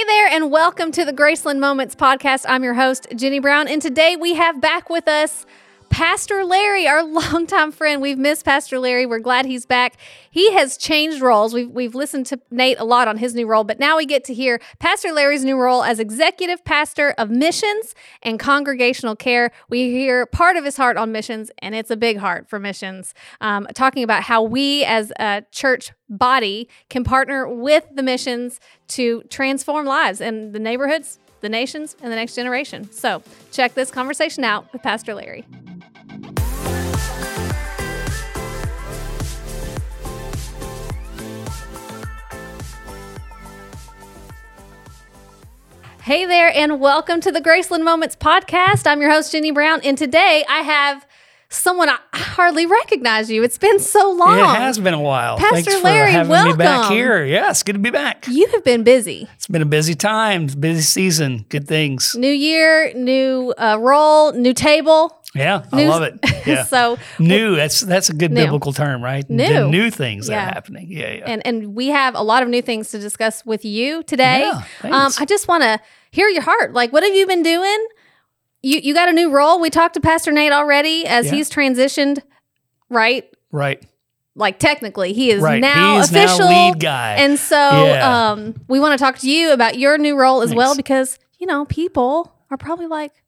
Hey there, and welcome to the Graceland Moments podcast. I'm your host, Jenny Brown, and today we have back with us Pastor Larry, our longtime friend. We've missed Pastor Larry. We're glad he's back. He has changed roles. We've, we've listened to Nate a lot on his new role, but now we get to hear Pastor Larry's new role as executive pastor of missions and congregational care. We hear part of his heart on missions, and it's a big heart for missions, um, talking about how we as a church body can partner with the missions to transform lives in the neighborhoods, the nations, and the next generation. So check this conversation out with Pastor Larry. Hey there, and welcome to the Graceland Moments podcast. I'm your host, Jenny Brown, and today I have someone I hardly recognize you. It's been so long. It has been a while. Pastor Thanks Larry, for having welcome. me back here. Yes, good to be back. You have been busy. It's been a busy time, busy season. Good things. New year, new uh, role, new table. Yeah, I New- love it. Yeah. so new. That's that's a good New. biblical term, right? New. The new things that are happening. Yeah, yeah. and and we have a lot of new things to discuss with you today. Yeah, um. I just want to hear your heart. Like, what have you been doing? You you got a new role. We talked to Pastor Nate already as Yeah. he's transitioned, right? right. Like technically, he is Right. now he is official. now lead guy. And so, Yeah. um, we want to talk to you about your new role as well because you know people are probably like,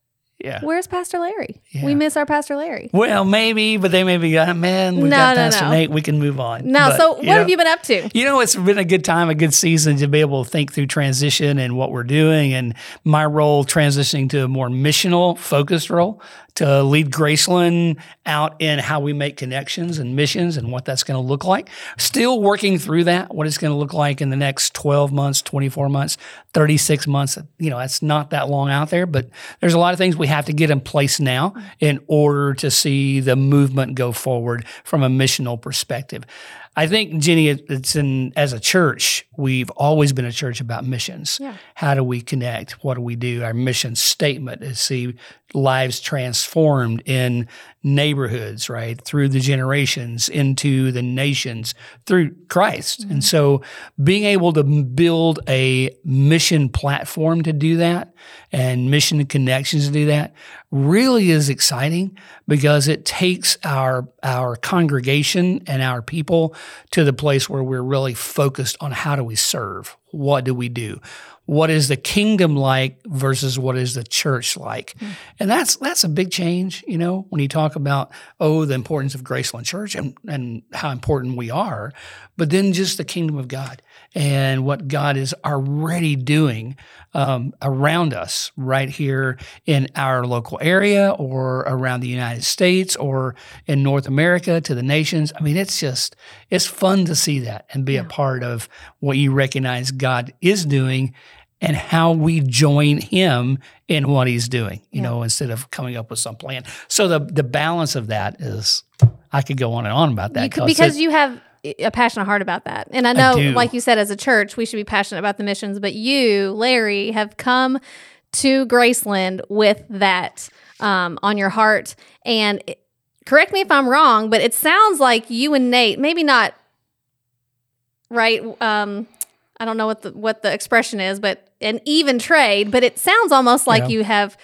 yeah. "Where's Pastor Larry? Yeah. We miss our Pastor Larry." Well, maybe, but they may be, uh, man, we No, got no, Pastor no. Nate. We can move on. No, But, so what know, have you been up to? You know, it's been a good time, a good season to be able to think through transition and what we're doing, and my role transitioning to a more missional focused role to lead Graceland out in how we make connections and missions and what that's going to look like. Still working through that, what it's going to look like in the next 12 months, 24 months, 36 months. You know, that's not that long out there, but there's a lot of things we have to get in place now in order to see the movement go forward from a missional perspective. I think Jenny, it's in as a church, we've always been a church about missions. Yeah. How do we connect? What do we do? Our mission statement is see lives transformed in neighborhoods, right? Through the generations, into the nations, through Christ. Mm-hmm. And so being able to build a mission platform to do that and mission and connections to do that really is exciting because it takes our our congregation and our people to the place where we're really focused on how do we serve? What do we do? What is the kingdom like versus what is the church like? Hmm. And that's that's a big change, you know, when you talk about oh the importance of Graceland Church and and how important we are, but then just the kingdom of God and what God is already doing um, around us right here in our local area or around the United States or in North America to the nations. I mean, it's just, it's fun to see that and be a part of what you recognize God is doing and how we join him in what he's doing, you know, instead of coming up with some plan. So the the balance of that is I could go on and on about that You could, 'cause because it- you have a passionate heart about that. And I know, do. like you said, as a church, we should be passionate about the missions, but you, Larry, have come to Graceland with that um, on your heart. And it- correct me if I'm wrong, but it sounds like you and Nate, maybe not right. Um, I don't know what the what the expression is, but an even trade. But it sounds almost like Yeah. you have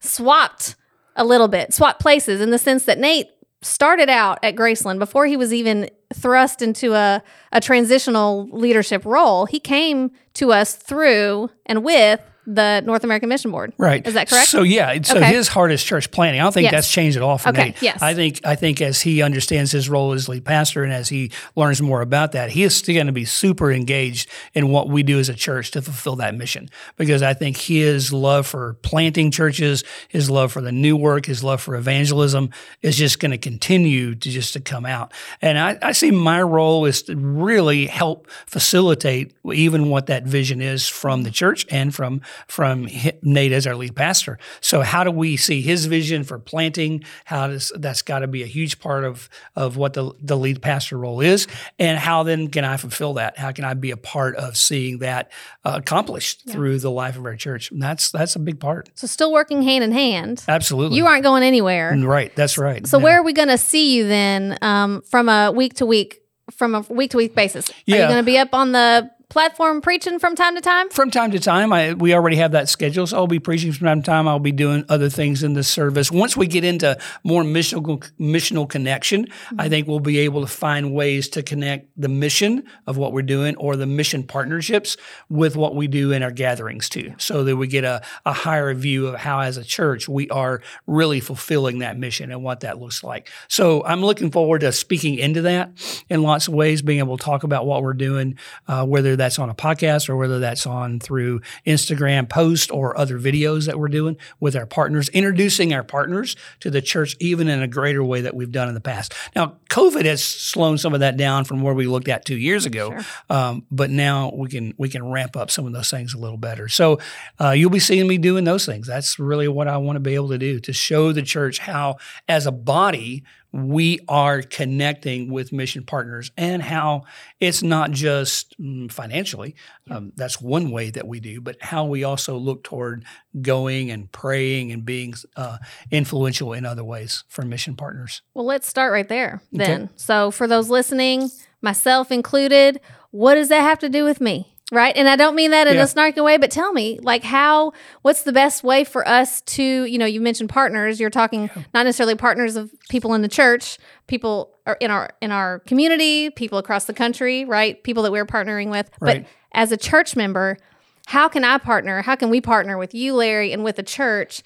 swapped a little bit, swapped places in the sense that Nate started out at Graceland before he was even thrust into a, a transitional leadership role. He came to us through and with the North American Mission Board. Right. Is that correct? So yeah, so Okay. his heart is church planting. I don't think Yes. that's changed at all for Okay, Nate. yes. I think I think as he understands his role as lead pastor and as he learns more about that, he is still going to be super engaged in what we do as a church to fulfill that mission. Because I think his love for planting churches, his love for the new work, his love for evangelism is just going to continue to just to come out. And I, I see my role is to really help facilitate even what that vision is from the church and from from Nate as our lead pastor. So how do we see his vision for planting? How does that's got to be a huge part of of what the the lead pastor role is, and how then can I fulfill that? How can I be a part of seeing that uh, accomplished through the life of our church? And that's that's a big part. So still working hand in hand. Absolutely, You aren't going anywhere. right. That's right. So Yeah. where are we going to see you then um, from a week to week, from a week to week basis? Are you Yeah. going to be up on the platform preaching from time to time? From time to time, I, we already have that schedule. So I'll be preaching from time to time. I'll be doing other things in the service. Once we get into more missional missional connection, mm-hmm. I think we'll be able to find ways to connect the mission of what we're doing or the mission partnerships with what we do in our gatherings too, so that we get a, a higher view of how, as a church, we are really fulfilling that mission and what that looks like. So I'm looking forward to speaking into that in lots of ways, being able to talk about what we're doing, uh, whether that's on a podcast or whether that's on through Instagram post or other videos that we're doing with our partners, introducing our partners to the church even in a greater way that we've done in the past. Now, COVID has slowed some of that down from where we looked at two years ago, sure. um, but now we can we can ramp up some of those things a little better. So uh, you'll be seeing me doing those things. That's really what I want to be able to do to show the church how, as a body, we are connecting with mission partners and how it's not just mm, financially. Um, that's one way that we do, but how we also look toward going and praying and being uh, influential in other ways for mission partners. Well, let's start right there then. Okay. So, for those listening, myself included, what does that have to do with me? Right. And I don't mean that in yeah. a snarky way, but tell me, like, how, what's the best way for us to, you know, you mentioned partners. You're talking yeah. not necessarily partners of people in the church, people in our in our community, people across the country, right? People that we're partnering with. Right. But as a church member, how can I partner? How can we partner with you, Larry, and with the church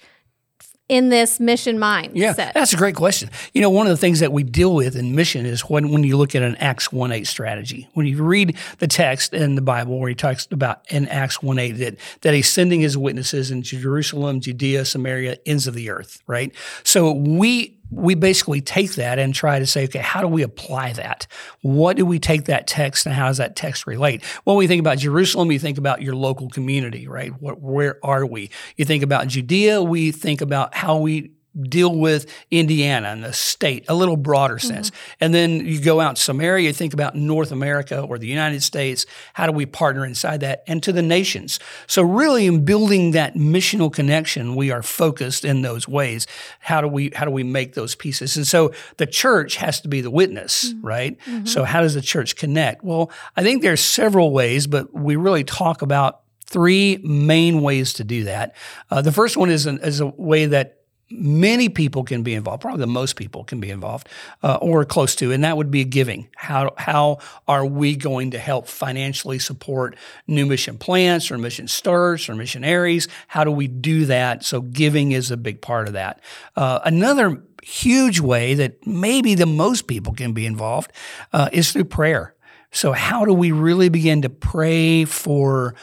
in this mission mindset? Yeah, that's a great question. You know, one of the things that we deal with in mission is when, when you look at an Acts 1 8 strategy. When you read the text in the Bible where he talks about in Acts 1 8 that, that he's sending his witnesses into Jerusalem, Judea, Samaria, ends of the earth, right? So we we basically take that and try to say, okay, how do we apply that? What do we take that text and how does that text relate? When we think about Jerusalem, you think about your local community, right? What, where are we? You think about Judea, we think about how we deal with Indiana and the state, a little broader mm-hmm. sense. And then you go out to area, you think about North America or the United States. How do we partner inside that? And to the nations. So, really, in building that missional connection, we are focused in those ways. How do we how do we make those pieces? And so the church has to be the witness, mm-hmm. right? Mm-hmm. So how does the church connect? Well, I think there's several ways, but we really talk about three main ways to do that. Uh, the first one is, an, is a way that many people can be involved. Probably the most people can be involved, uh, or close to, and that would be giving. How how are we going to help financially support new mission plants or mission starts or missionaries? How do we do that? So giving is a big part of that. Uh, another huge way that maybe the most people can be involved uh, is through prayer. So how do we really begin to pray for?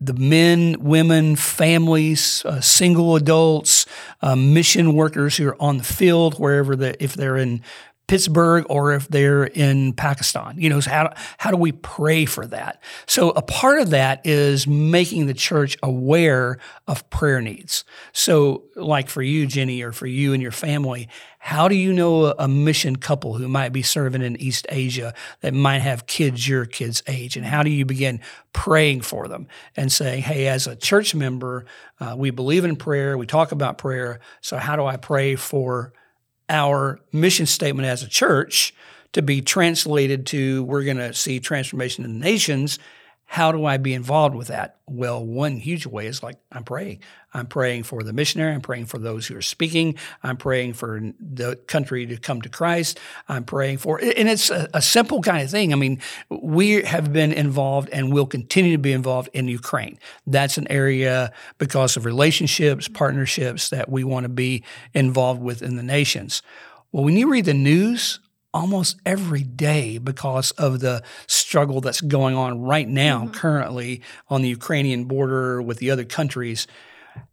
The men, women, families, uh, single adults, uh, mission workers who are on the field, wherever the, if they're in Pittsburgh or if they're in Pakistan. You know, so how, how do we pray for that? So a part of that is making the church aware of prayer needs. So like for you, Jenny, or for you and your family, how do you know a mission couple who might be serving in East Asia that might have kids your kids' age? And how do you begin praying for them and saying, hey, as a church member, uh, we believe in prayer, we talk about prayer. So how do I pray for our mission statement as a church to be translated to we're going to see transformation in the nations how do I be involved with that? Well, one huge way is like I'm praying. I'm praying for the missionary. I'm praying for those who are speaking. I'm praying for the country to come to Christ. I'm praying for, and it's a, a simple kind of thing. I mean, we have been involved and will continue to be involved in Ukraine. That's an area because of relationships, partnerships that we want to be involved with in the nations. Well, when you read the news almost every day because of the struggle that's going on right now, mm-hmm. currently on the Ukrainian border with the other countries.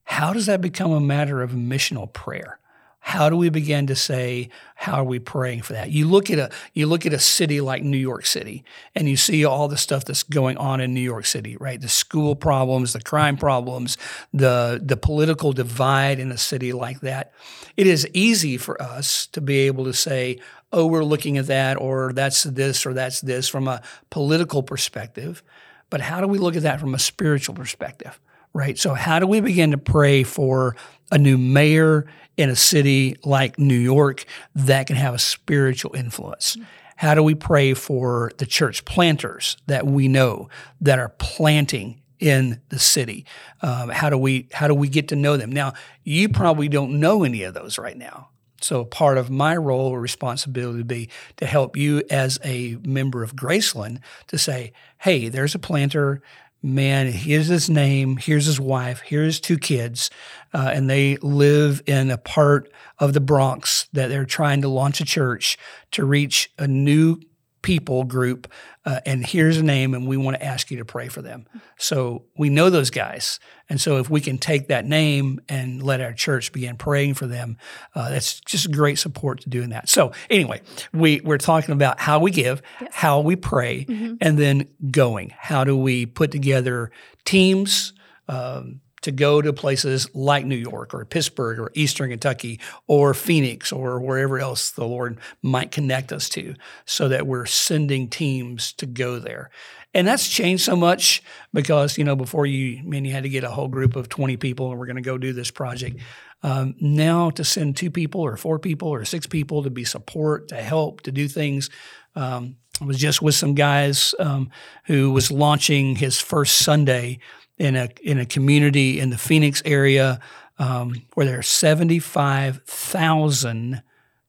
How does that become a matter of missional prayer? How do we begin to say, how are we praying for that? You look at a you look at a city like New York City, and you see all the stuff that's going on in New York City, right? The school problems, the crime problems, the the political divide in a city like that. It is easy for us to be able to say, oh, we're looking at that, or that's this, or that's this from a political perspective. But how do we look at that from a spiritual perspective, right? So, how do we begin to pray for a new mayor in a city like New York that can have a spiritual influence? how do we pray for the church planters that we know that are planting in the city? Um, how do we how do we get to know them? Now, you probably don't know any of those right now. So part of my role or responsibility would be to help you as a member of Graceland to say, hey, there's a planter man, here's his name, here's his wife, here's two kids, uh, and they live in a part of the Bronx that they're trying to launch a church to reach a new people group, uh, and here's a name, and we want to ask you to pray for them. So we know those guys. And so if we can take that name and let our church begin praying for them, uh, that's just great support to doing that. So anyway, we, we're talking about how we give, yes. how we pray, mm-hmm. and then going. How do we put together teams? Um, to go to places like New York or Pittsburgh or Eastern Kentucky or Phoenix or wherever else the Lord might connect us to so that we're sending teams to go there. And that's changed so much because, you know, before you, I mean, you had to get a whole group of 20 people and we're going to go do this project. Um, now to send two people or four people or six people to be support, to help, to do things. Um, I was just with some guys um, who was launching his first Sunday in a in a community in the Phoenix area um, where there are seventy five thousand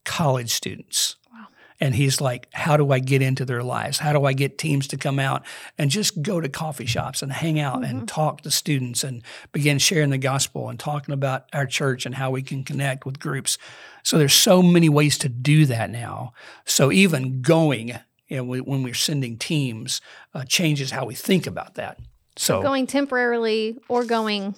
college students. Wow. And he's like, How do I get into their lives? How do I get teams to come out and just go to coffee shops and hang out mm-hmm. and talk to students and begin sharing the gospel and talking about our church and how we can connect with groups? So there's so many ways to do that now. So even going, you know, when we're sending teams, uh, changes how we think about that. So going temporarily or going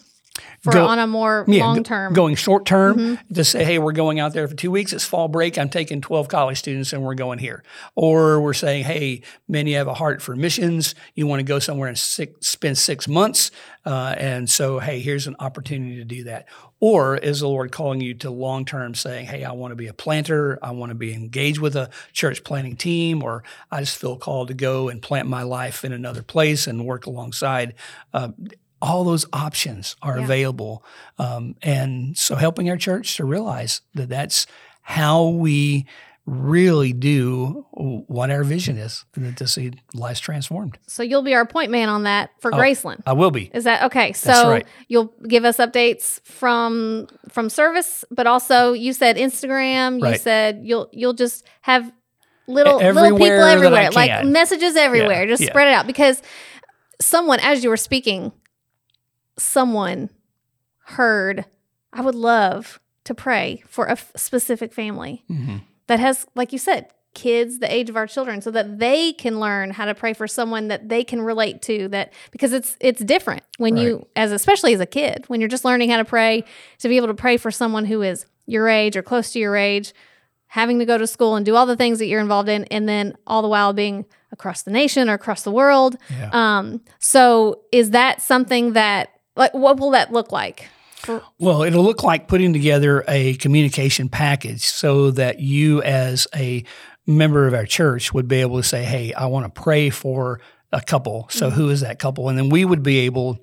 for Go, on a more yeah, long term. Going short term mm-hmm. to say, hey, we're going out there for two weeks. It's fall break. I'm taking 12 college students and we're going here. Or we're saying, hey, man, you have a heart for missions. You want to go somewhere and six, spend six months. Uh, and so, hey, here's an opportunity to do that. Or is the Lord calling you to long term saying, hey, I want to be a planter. I want to be engaged with a church planting team, or I just feel called to go and plant my life in another place and work alongside. Uh, all those options are yeah. available. Um, and so helping our church to realize that that's how we really do what our vision is to see lives transformed. So you'll be our point man on that for oh, Graceland. I will be. Is that okay? So right. you'll give us updates from from service, but also you said Instagram. Right. You said you'll you'll just have little everywhere little people everywhere, like messages everywhere. Yeah. Just yeah. spread it out because someone, as you were speaking, someone heard, I would love to pray for a f- specific family mm-hmm. that has, like you said, kids the age of our children so that they can learn how to pray for someone that they can relate to that because it's it's different when right. you as especially as a kid when you're just learning how to pray to be able to pray for someone who is your age or close to your age having to go to school and do all the things that you're involved in and then all the while being across the nation or across the world yeah. um, so is that something that like, what will that look like? Well, it'll look like putting together a communication package so that you, as a member of our church, would be able to say, Hey, I want to pray for a couple. So, mm-hmm. who is that couple? And then we would be able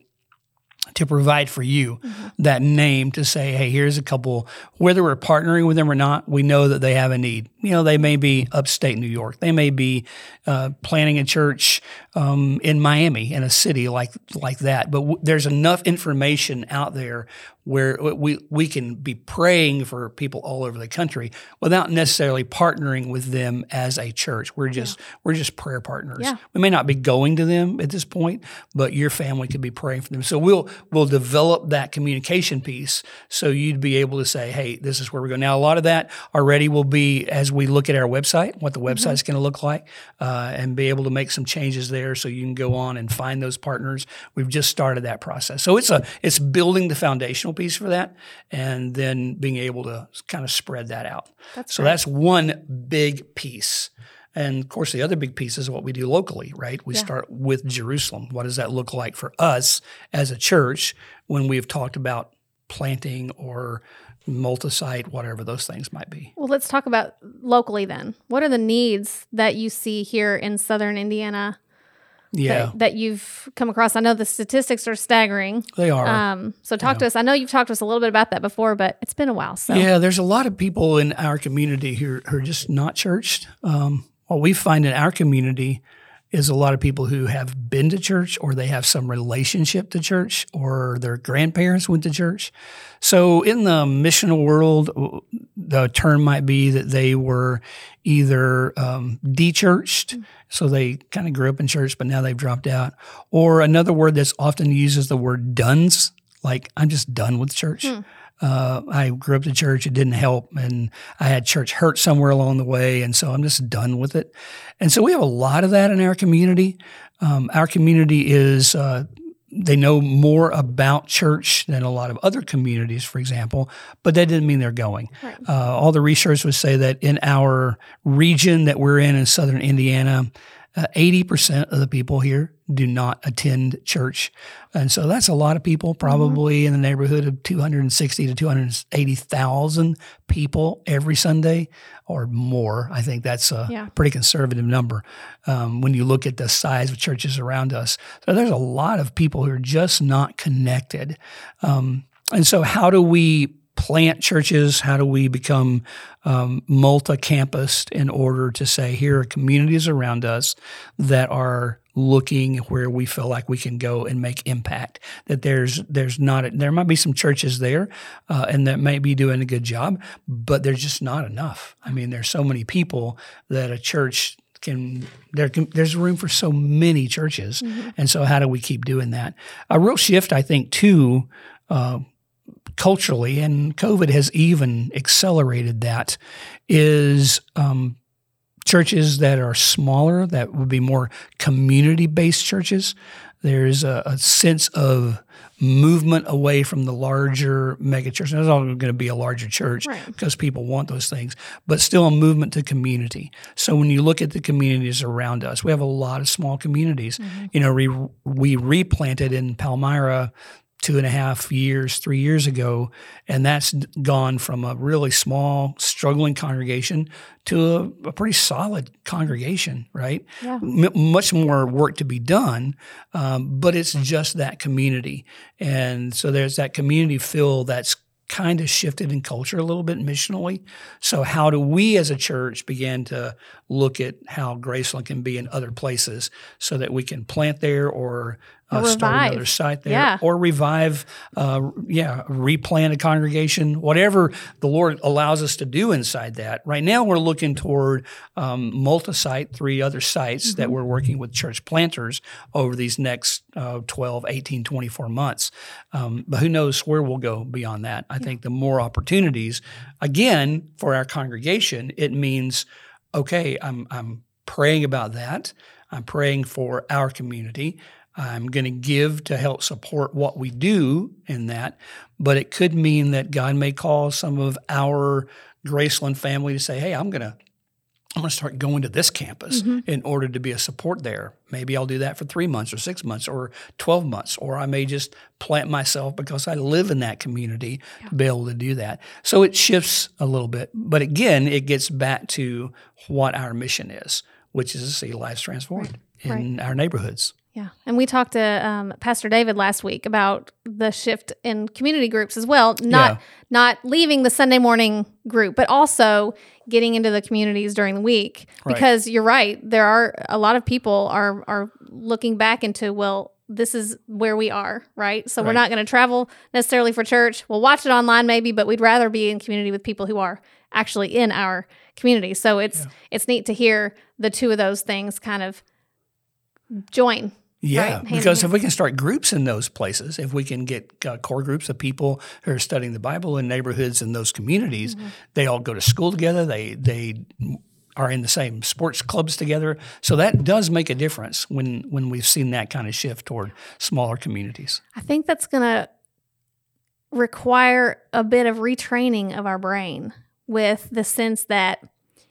to provide for you mm-hmm. that name to say, hey, here's a couple, whether we're partnering with them or not, we know that they have a need. You know, they may be upstate New York. They may be uh, planting a church um, in Miami, in a city like like that. But w- there's enough information out there where we we can be praying for people all over the country without necessarily partnering with them as a church. We're just yeah. we're just prayer partners. Yeah. We may not be going to them at this point, but your family could be praying for them. So we'll we'll develop that communication piece so you'd be able to say, "Hey, this is where we're going." Now, a lot of that already will be as we look at our website, what the mm-hmm. website's mm-hmm. going to look like, uh, and be able to make some changes there so you can go on and find those partners. We've just started that process, so it's a it's building the foundational piece for that, and then being able to kind of spread that out. That's so great. that's one big piece. And of course, the other big piece is what we do locally, right? We yeah. start with Jerusalem. What does that look like for us as a church when we've talked about planting or multi-site, whatever those things might be. Well, let's talk about locally then. What are the needs that you see here in southern Indiana? Yeah, that, that you've come across. I know the statistics are staggering. They are. Um, so talk yeah. to us. I know you've talked to us a little bit about that before, but it's been a while. So yeah, there's a lot of people in our community who, who are just not churched. Um, what we find in our community is a lot of people who have been to church or they have some relationship to church or their grandparents went to church. So in the missional world, the term might be that they were either um, de-churched, so they kind of grew up in church, but now they've dropped out. Or another word that's often used is the word dones, like I'm just done with church. Hmm. Uh, I grew up to church. It didn't help. And I had church hurt somewhere along the way. And so I'm just done with it. And so we have a lot of that in our community. Um, our community is, uh, they know more about church than a lot of other communities, for example, but that didn't mean they're going. Right. Uh, all the research would say that in our region that we're in, in southern Indiana, uh, 80% of the people here do not attend church. And so that's a lot of people, probably mm-hmm. in the neighborhood of 260 to 280,000 people every Sunday or more. I think that's a yeah. pretty conservative number um, when you look at the size of churches around us. So there's a lot of people who are just not connected. Um, and so, how do we plant churches? How do we become um, multi campus in order to say, here are communities around us that are looking where we feel like we can go and make impact. That there's there's not a, there might be some churches there, uh, and that may be doing a good job, but there's just not enough. I mean, there's so many people that a church can there can, there's room for so many churches, mm-hmm. and so how do we keep doing that? A real shift, I think, too. Uh, culturally, and COVID has even accelerated that, is um, churches that are smaller, that would be more community based churches. There's a, a, sense of movement away from the larger megachurch. There's always going to be a larger church right. because people want those things, but still a movement to community. So when you look at the communities around us, we have a lot of small communities. Mm-hmm. You know, we, we replanted in Palmyra two and a half years, three years ago, and that's gone from a really small, struggling congregation to a, a pretty solid congregation, right? Yeah. M- much more work to be done, um, but it's just that community, and so there's that community feel that's kind of shifted in culture a little bit missionally. So, how do we as a church begin to look at how Graceland can be in other places so that we can plant there or uh, start another site there yeah. or revive, uh, yeah, replant a congregation, whatever the Lord allows us to do inside that. Right now, we're looking toward um, multi site, three other sites mm-hmm. that we're working with church planters over these next uh, 12, 18, 24 months. Um, but who knows where we'll go beyond that. I yeah. think the more opportunities, again, for our congregation, it means, okay, I'm, I'm praying about that. I'm praying for our community. I'm going to give to help support what we do in that. But it could mean that God may call some of our Graceland family to say, hey, I'm going to. I'm going to start going to this campus mm-hmm. in order to be a support there. Maybe I'll do that for three months or six months or 12 months, or I may just plant myself because I live in that community yeah. to be able to do that. So it shifts a little bit. But again, it gets back to what our mission is, which is to see lives transformed right. in right. our neighborhoods. Yeah. And we talked to um, Pastor David last week about the shift in community groups as well, not yeah. not leaving the Sunday morning group, but also getting into the communities during the week because you're right, there are a lot of people are are looking back into well, this is where we are, right? So right. we're not going to travel necessarily for church. We'll watch it online maybe, but we'd rather be in community with people who are actually in our community. So it's yeah. it's neat to hear the two of those things kind of join yeah, right? because if we can start groups in those places, if we can get uh, core groups of people who are studying the Bible in neighborhoods in those communities, mm-hmm. they all go to school together. They they are in the same sports clubs together. So that does make a difference when when we've seen that kind of shift toward smaller communities. I think that's going to require a bit of retraining of our brain with the sense that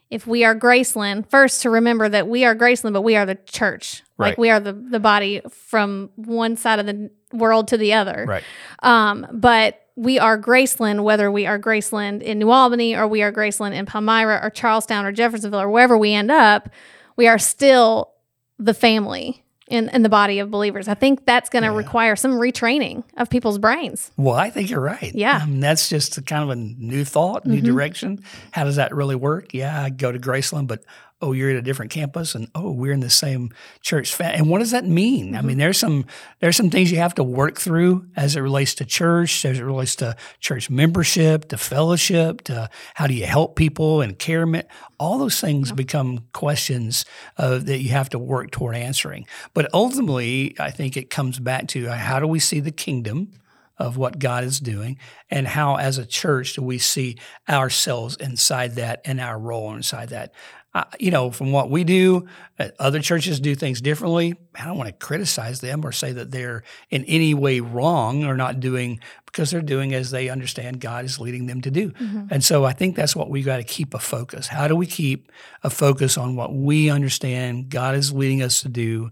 if we are Graceland, first to remember that we are Graceland, but we are the church. Right. Like we are the, the body from one side of the world to the other. Right. Um, but we are Graceland, whether we are Graceland in New Albany or we are Graceland in Palmyra or Charlestown or Jeffersonville or wherever we end up, we are still the family in, in the body of believers. I think that's going to yeah. require some retraining of people's brains. Well, I think you're right. Yeah. Um, that's just kind of a new thought, new mm-hmm. direction. How does that really work? Yeah, I go to Graceland, but oh, you're at a different campus, and oh, we're in the same church. And what does that mean? Mm-hmm. I mean, there's some there's some things you have to work through as it relates to church, as it relates to church membership, to fellowship, to how do you help people and care. All those things yeah. become questions uh, that you have to work toward answering. But ultimately, I think it comes back to uh, how do we see the kingdom? of what God is doing and how as a church do we see ourselves inside that and our role inside that you know, from what we do, uh, other churches do things differently. I don't want to criticize them or say that they're in any way wrong or not doing because they're doing as they understand God is leading them to do. Mm-hmm. And so I think that's what we got to keep a focus. How do we keep a focus on what we understand God is leading us to do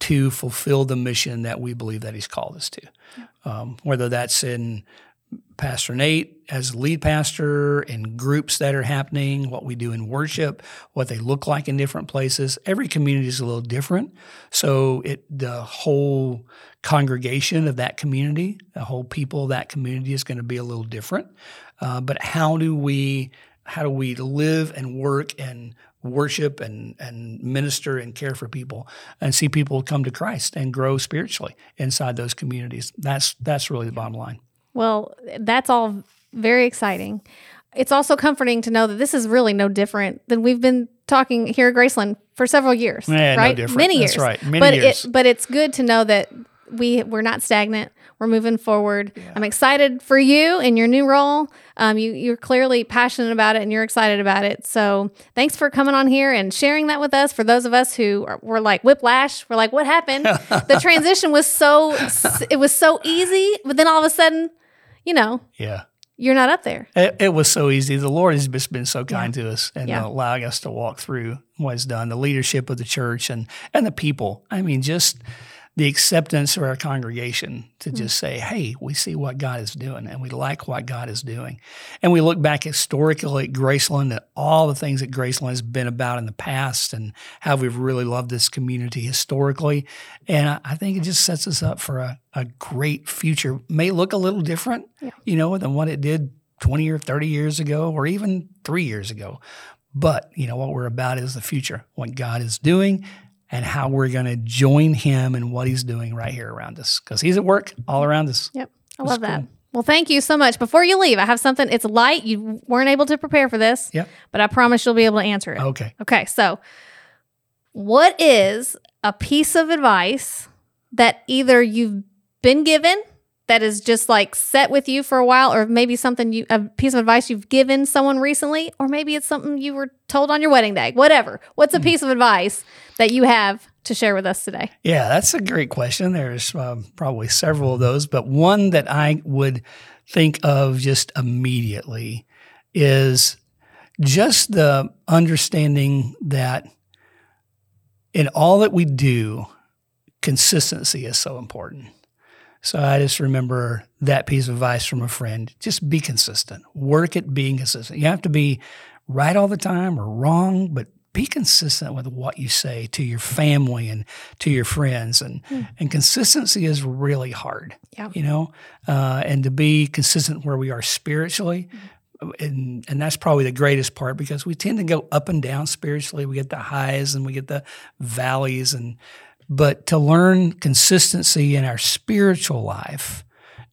to fulfill the mission that we believe that He's called us to? Yeah. Um, whether that's in Pastor Nate as lead pastor and groups that are happening, what we do in worship, what they look like in different places. Every community is a little different. So it the whole congregation of that community, the whole people of that community is going to be a little different. Uh, but how do we how do we live and work and worship and, and minister and care for people and see people come to Christ and grow spiritually inside those communities? That's that's really the bottom line. Well, that's all very exciting. It's also comforting to know that this is really no different than we've been talking here at Graceland for several years, yeah, right? No Many years, That's right? Many but years. It, but it's good to know that we we're not stagnant. We're moving forward. Yeah. I'm excited for you in your new role. Um, you you're clearly passionate about it and you're excited about it. So thanks for coming on here and sharing that with us. For those of us who are, were like whiplash, we're like, what happened? the transition was so it was so easy, but then all of a sudden you know, yeah, you're not up there. It, it was so easy. The Lord has just been so kind yeah. to us and yeah. allowing us to walk through what He's done, the leadership of the church and and the people. I mean, just the acceptance of our congregation to mm-hmm. just say, hey, we see what God is doing and we like what God is doing. And we look back historically at Graceland at all the things that Graceland has been about in the past and how we've really loved this community historically. And I think it just sets us up for a, a great future. May look a little different, yeah. you know, than what it did 20 or 30 years ago or even three years ago. But, you know, what we're about is the future, what God is doing and how we're going to join him and what he's doing right here around us because he's at work all around us. Yep. I love that. Well, thank you so much. Before you leave, I have something. It's light. You weren't able to prepare for this. Yep. But I promise you'll be able to answer it. Okay. Okay. So, what is a piece of advice that either you've been given that is just like set with you for a while, or maybe something you, a piece of advice you've given someone recently, or maybe it's something you were told on your wedding day, whatever. What's a hmm. piece of advice that you have to share with us today? Yeah, that's a great question. There's um, probably several of those, but one that I would think of just immediately is just the understanding that in all that we do, consistency is so important. So I just remember that piece of advice from a friend. Just be consistent. Work at being consistent. You have to be right all the time or wrong, but be consistent with what you say to your family and to your friends. And, mm. and consistency is really hard, yeah. you know, uh, and to be consistent where we are spiritually. Mm. And, and that's probably the greatest part because we tend to go up and down spiritually. We get the highs and we get the valleys. And but to learn consistency in our spiritual life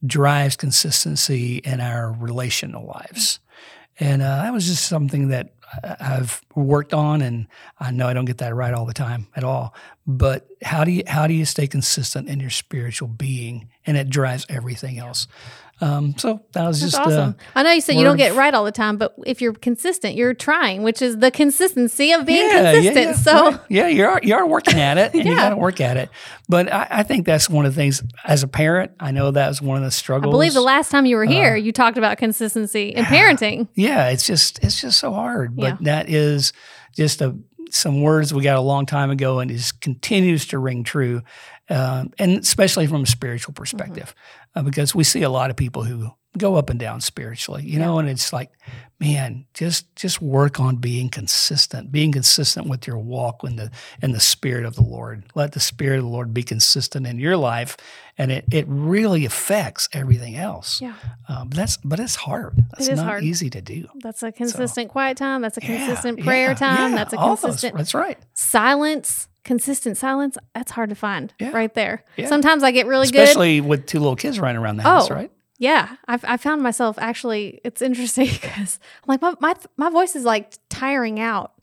drives consistency in our relational lives. And uh, that was just something that I've worked on, and I know I don't get that right all the time at all. But how do you how do you stay consistent in your spiritual being, and it drives everything else. Um, so that was That's just awesome. I know you said you don't get it right all the time, but if you're consistent, you're trying, which is the consistency of being yeah, consistent. Yeah, yeah, so right. yeah, you are you are working at it, and you got to work at it. But I, I, think that's one of the things. As a parent, I know that was one of the struggles. I believe the last time you were here, uh, you talked about consistency in parenting. Yeah, it's just it's just so hard. But that is just a some words we got a long time ago, and it continues to ring true, uh, and especially from a spiritual perspective. Mm-hmm uh, because we see a lot of people who go up and down spiritually, you know, and it's like, man, just just work on being consistent, being consistent with your walk in the in the spirit of the Lord. Let the spirit of the Lord be consistent in your life, and it it really affects everything else. Yeah. Um, but that's but it's hard. That's is not hard. easy to do. That's a consistent quiet time. That's a Yeah, consistent prayer yeah, time. yeah, that's a all those. consistent That's right. silence. Consistent silence. That's hard to find Yeah. right there. Yeah. Sometimes I get really good. Especially with two little kids running around the house, Oh, right? Yeah, I've I found myself actually. It's interesting because I'm like my my my voice is like tiring out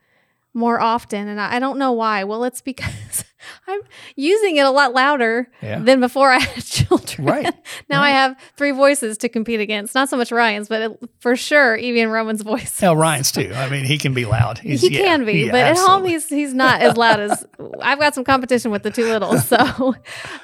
more often, and I, I don't know why. Well, it's because I'm using it a lot louder Yeah. than before I had children. Right, now I have three voices to compete against. Not so much Ryan's, but it, for sure Evie and Roman's voice. Hell, Ryan's too. I mean, he can be loud. He's, He yeah, can be, yeah, but at home he's he's not as loud as I've got some competition with the two littles. So,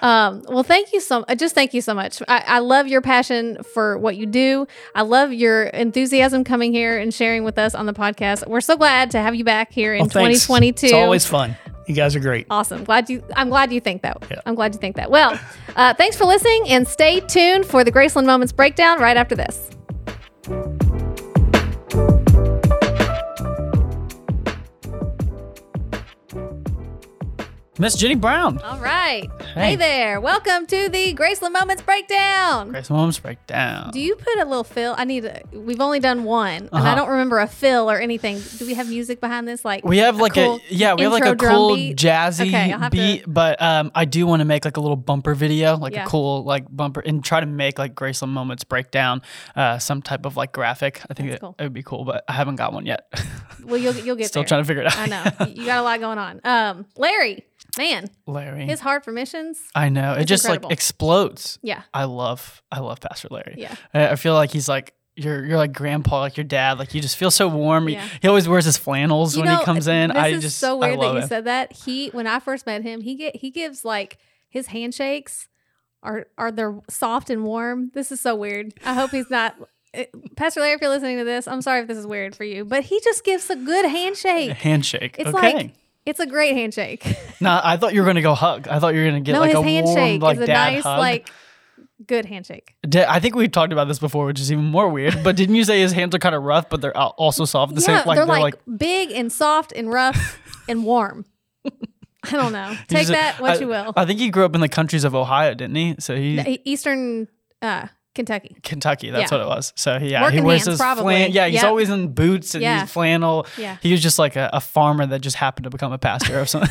um, well, thank you so uh, just thank you so much. I, I love your passion for what you do. I love your enthusiasm coming here and sharing with us on the podcast. We're so glad to have you back here in Well, 2022. It's always fun. You guys are great. Awesome. Glad you. I'm glad you think that. Yeah. I'm glad you think that. Well, uh, thanks for listening, and stay tuned for the Graceland Moments breakdown right after this. Miss Jenny Brown. All right. Hey, Hey. there. Welcome to the Graceland Moments breakdown. Grace Moments Breakdown. Do you put a little fill? I need. A, we've only done one, and I Uh-huh. don't remember a fill or anything. Do we have music behind this? Like we have a like cool a yeah, we have like a cool beat? jazzy Okay, I'll to- beat, but um, I do want to make like a little bumper video, like Yeah. a cool like bumper, and try to make like Graceland Moments Breakdown, uh, some type of like graphic. I think cool. it would be cool, but I haven't got one yet. Well, you'll you'll get Still there. trying to figure it out. I know you got a lot going on. Um, Larry, man, Larry. his heart for missions. I know it just incredible. like explodes. Yeah, I love I love Pastor Larry. yeah. I I feel like he's like you're you're like grandpa, like your dad. Like you just feel so warm. He- Yeah. He, always wears his flannels You when know, he comes in. This I is just so weird that you him. said that. He when I first met him, he get he gives like his handshakes are are they're soft and warm. This is so weird. I hope he's not. eh, Pastor Larry, if you're listening to this, I'm sorry if this is weird for you, but he just gives a good handshake. A handshake. It's okay. like it's a great handshake. No, I thought you were gonna go hug. I thought you were gonna get no, like his a handshake warm, like is a dad nice, hug. like good handshake. I think we talked about this before, which is even more weird. But didn't you say his hands are kind of rough, but they're also soft the yeah, same? Like they're, like, big and soft and rough and warm. I don't know. Take a- that what I- you will. I think he grew up in the countries of Ohio, didn't he? So he Eastern uh, Kentucky. Kentucky. That's Yeah. what it was. So he, yeah, Working he wears hands, his. Yeah, he's Yep. always in boots and Yeah. flannel. Yeah. He was just like a, a farmer that just happened to become a pastor or something.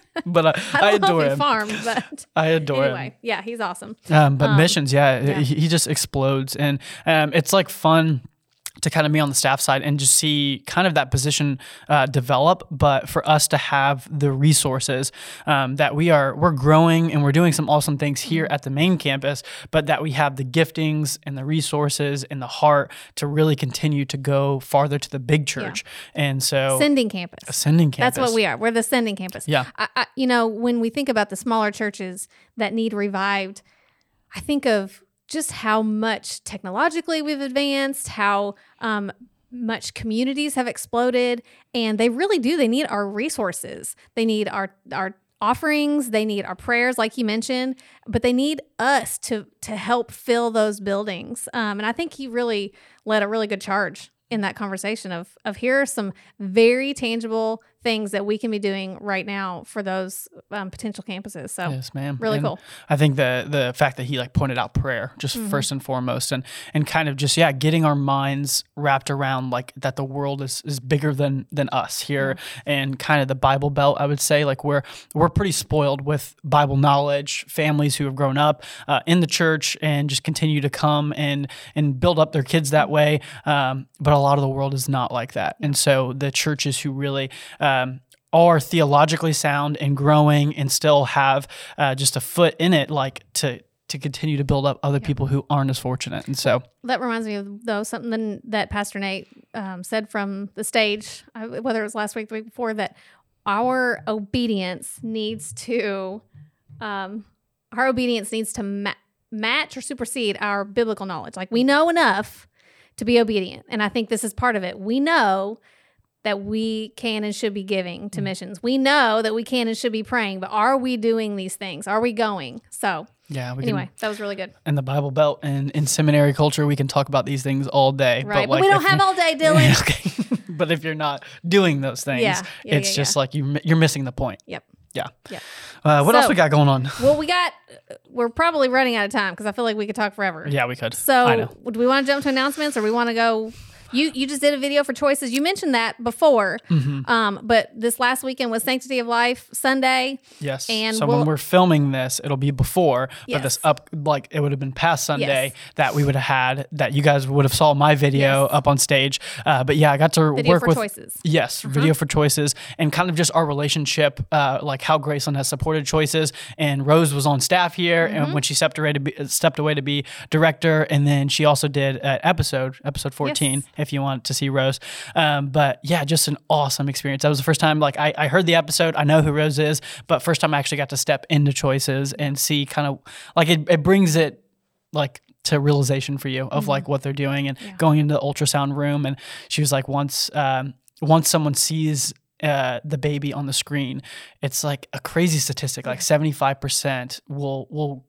but I, I I, adore him. farmed, but I adore him. yeah, he's awesome. Um, but Um, missions, yeah, yeah. He, he just explodes, and um, it's like fun to kind of be on the staff side and just see kind of that position uh, develop. But for us to have the resources um, that we are, we're growing and we're doing some awesome things here Mm-hmm. at the main campus. But that we have the giftings and the resources and the heart to really continue to go farther to the big church. Yeah. And so, Sending campus. ascending campus. That's what we are. We're the sending campus. Yeah. I, I, you know, when we think about the smaller churches that need revived, I think of just how much technologically we've advanced, how um, much communities have exploded, and they really do. They need our resources. They need our our offerings. They need our prayers, like you mentioned, but they need us to to help fill those buildings. Um, and I think he really led a really good charge in that conversation of of here are some very tangible things that we can be doing right now for those um, potential campuses. So Yes, ma'am. really And cool. I think the the fact that he like pointed out prayer just Mm-hmm. first and foremost, and and kind of just yeah, getting our minds wrapped around like that the world is is bigger than than us here, and kind of the Bible Belt. I would say like we're we're pretty spoiled with Bible knowledge, families who have grown up uh, in the church and just continue to come and and build up their kids that way. Um, but a lot of the world is not like that, and so the churches who really um, are theologically sound and growing and still have uh, just a foot in it, like to to continue to build up other people who aren't as fortunate. And so, That reminds me of though something that Pastor Nate um, said from the stage, uh, whether it was last week, the week before, that our obedience needs to, um, our obedience needs to ma- match or supersede our biblical knowledge. Like we know enough to be obedient, and I think this is part of it. We know that we can and should be giving to missions. We know that we can and should be praying, but are we doing these things? Are we going? So Yeah. We Anyway, Can, that was really good. And the Bible Belt and in seminary culture, we can talk about these things all day. Right. But, like, we don't have all day, Dylan. okay. but if you're not doing those things, Yeah. Yeah, it's yeah, just like you you're missing the point. Yep. Yeah. Yep. Uh, what else we got going on? Well, we got, we're probably running out of time because I feel like we could talk forever. Yeah, we could. So, do we want to jump to announcements or we want to go? You you just did a video for choices. You mentioned that before, Mm-hmm. um, but this last weekend was Sanctity of Life Sunday. Yes. And so we'll- when we're filming this, it'll be before, but this up like it would have been past Sunday Yes. that we would have had that you guys would have saw my video Yes. up on stage. Uh, but yeah, I got to Video work for with choices. Uh-huh. Yes, video for choices and kind of just our relationship, uh, like how Graceland has supported choices. And Rose was on staff here, Mm-hmm. and when she stepped away to be, stepped away to be director, and then she also did an episode, episode fourteen, Yes. If you want to see Rose. Um, but yeah, just an awesome experience. That was the first time, like I, I heard the episode, I know who Rose is, but first time I actually got to step into choices and see kind of like it, it brings it like to realization for you of like what they're doing and going into the ultrasound room. And she was like, once, um, once someone sees uh, the baby on the screen, it's like a crazy statistic. Like seventy five percent will will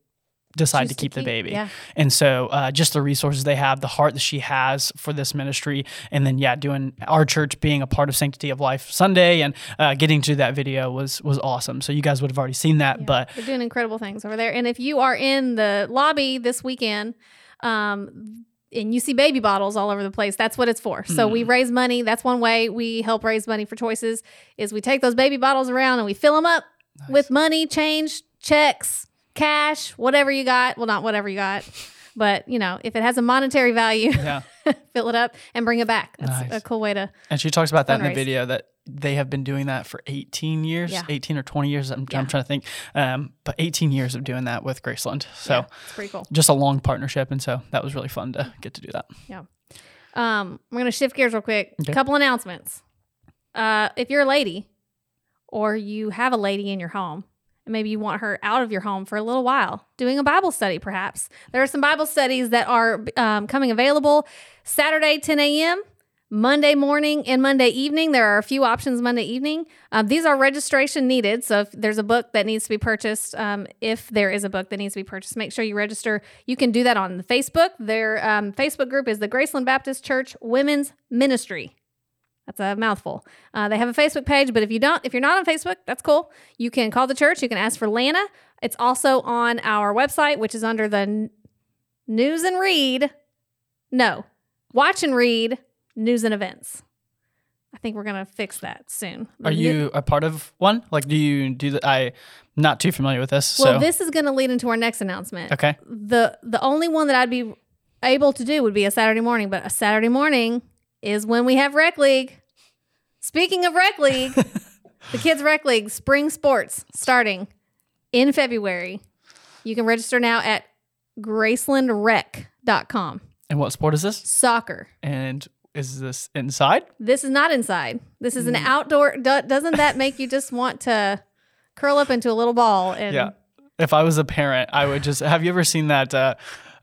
decide Choose to keep the keep- baby. yeah. And so uh, just the resources they have, the heart that she has for this ministry, and then yeah, doing our church being a part of Sanctity of Life Sunday and uh, getting to that video was was awesome. So you guys would have already seen that, but They're doing incredible things over there. And if you are in the lobby this weekend, um, and you see baby bottles all over the place, that's what it's for. So Hmm. we raise money. That's one way we help raise money for choices is we take those baby bottles around and we fill them up with money, change, checks, cash, whatever you got. Well, not whatever you got, but you know, if it has a monetary value, yeah. fill it up and bring it back. That's Nice. a cool way to. And she talks about that in the video that they have been doing that for 18 years, Yeah. 18 or 20 years. I'm, Yeah. I'm trying to think, um, but 18 years of doing that with Graceland. So yeah, it's pretty cool. just a long partnership, and so that was really fun to get to do that. Yeah. Um, we're gonna shift gears real quick. Okay. couple announcements. Uh, if you're a lady, or you have a lady in your home, and maybe you want her out of your home for a little while, doing a Bible study, perhaps there are some Bible studies that are um, coming available Saturday 10 a.m. Monday morning and Monday evening. There are a few options Monday evening. Um, these are registration needed. So if there's a book that needs to be purchased, um, if there is a book that needs to be purchased, make sure you register. You can do that on the Facebook. Their um, Facebook group is the Graceland Baptist Church Women's Ministry. That's a mouthful. Uh, they have a Facebook page, but if you don't, if you're not on Facebook, that's cool. You can call the church. You can ask for Lana. It's also on our website, which is under the n- news and read. No, watch and read news and events. I think we're gonna fix that soon. Are you a part of one? Like, do you do the? I'm not too familiar with this. Well, so this is going to lead into our next announcement. okay, The the only one that I'd be able to do would be a Saturday morning, but a Saturday morning is when we have rec league. Speaking of rec league, the kids rec league spring sports starting in February. You can register now at gracelandrec.com. and what sport is this? Soccer. And is this inside? This is not inside. This is an Hmm. outdoor. Do, doesn't that make you just want to curl up into a little ball and Yeah. If I was a parent, I would just. Have you ever seen that uh,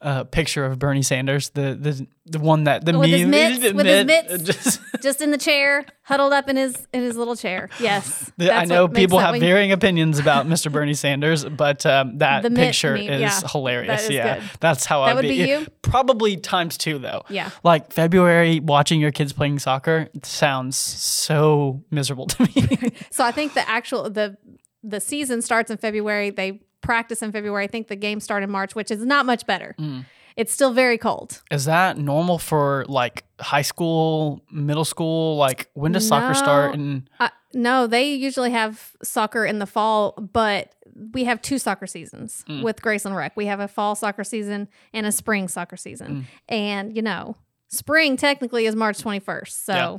uh, picture of Bernie Sanders? The the the one that the With his mitts, the with his mitts. just- just in the chair, huddled up in his in his little chair. Yes, I know people have varying opinions about Mr. Bernie Sanders, but um, that The picture meme, is yeah. hilarious. Is yeah, good. that's how That I'd would be you? Probably times two though. Yeah. like February watching your kids playing soccer sounds so miserable to me. So I think the actual the the season starts in February. They practice in February. I think the game start in March, which is not much better. Mm. It's still very cold. is that normal for like high school, middle school? Like when does soccer start? And Uh, no, they usually have soccer in the fall, but we have two soccer seasons Mm. with Graceland Rec. We have a fall soccer season and a spring soccer Mm. season. And, you know, spring technically is March 21st. So, Yeah.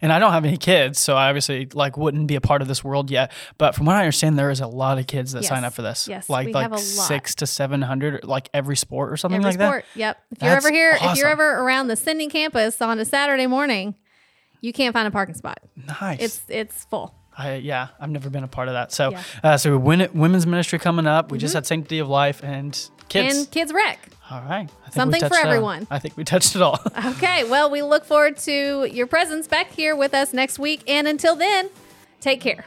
And I don't have any kids, so I obviously like wouldn't be a part of this world yet. But from what I understand, there is a lot of kids that sign up for this. Yes, like we like have a lot. six to seven hundred, like every sport or something every like sport. Yep. If you're ever here, if you're ever around the Sending campus on a Saturday morning, you can't find a parking spot. Nice. It's it's full. I, yeah, I've never been a part of that. So, Yeah. Mm-hmm. uh, so win- women's ministry coming up. We just had Sanctity of Life and kids. And Kids Rec. all right, I think we Something for touched, uh, everyone. I think we touched it all. Okay. Well, we look forward to your presence back here with us next week. And until then, take care.